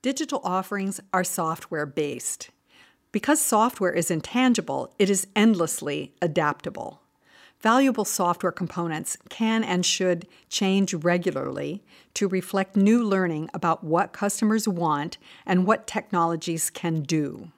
Digital offerings are software based. Because software is intangible, it is endlessly adaptable. Valuable software components can and should change regularly to reflect new learning about what customers want and what technologies can do.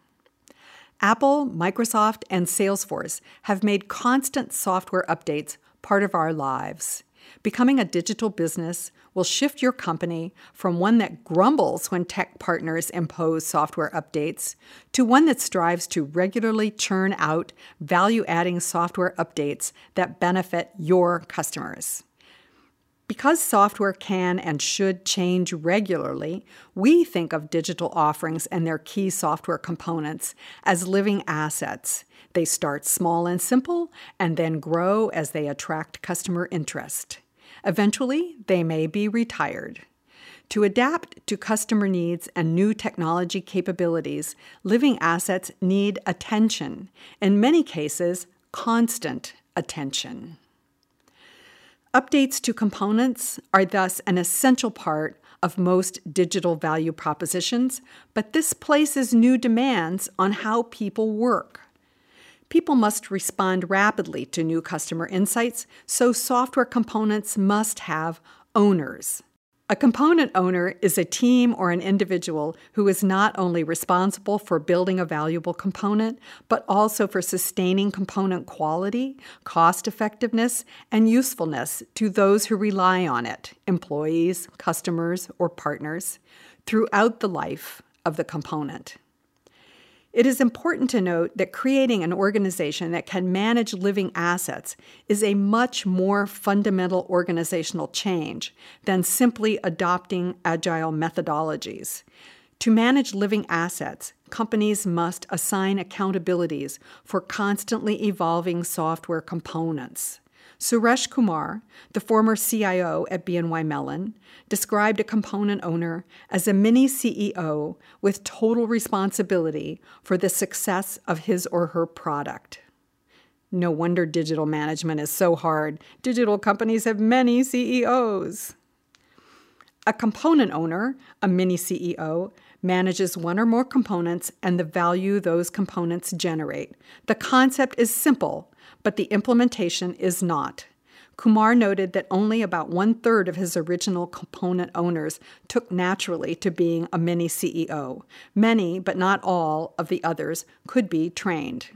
Apple, Microsoft, and Salesforce have made constant software updates part of our lives. Becoming a digital business will shift your company from one that grumbles when tech partners impose software updates to one that strives to regularly churn out value adding software updates that benefit your customers. Because software can and should change regularly, we think of digital offerings and their key software components as living assets. They start small and simple and then grow as they attract customer interest. Eventually, they may be retired. To adapt to customer needs and new technology capabilities, living assets need attention, in many cases, constant attention. Updates to components are thus an essential part of most digital value propositions, but this places new demands on how people work. People must respond rapidly to new customer insights, so software components must have owners. A component owner is a team or an individual who is not only responsible for building a valuable component, but also for sustaining component quality, cost effectiveness, and usefulness to those who rely on it employees, customers, or partners throughout the life of the component. It is important to note that creating an organization that can manage living assets is a much more fundamental organizational change than simply adopting agile methodologies. To manage living assets, companies must assign accountabilities for constantly evolving software components. Suresh Kumar, the former CIO at BNY Mellon, described a component owner as a mini CEO with total responsibility for the success of his or her product. No wonder digital management is so hard. Digital companies have many CEOs. A component owner, a mini CEO, manages one or more components and the value those components generate. The concept is simple but the implementation is not. Kumar noted that only about one third of his original component owners took naturally to being a mini CEO. Many, but not all, of the others could be trained.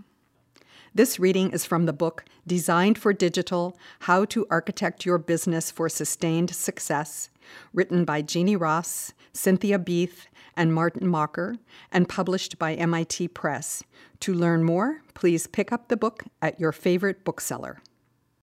This reading is from the book Designed for Digital How to Architect Your Business for Sustained Success, written by Jeannie Ross, Cynthia Beath, and Martin Mocker, and published by MIT Press. To learn more, please pick up the book at your favorite bookseller.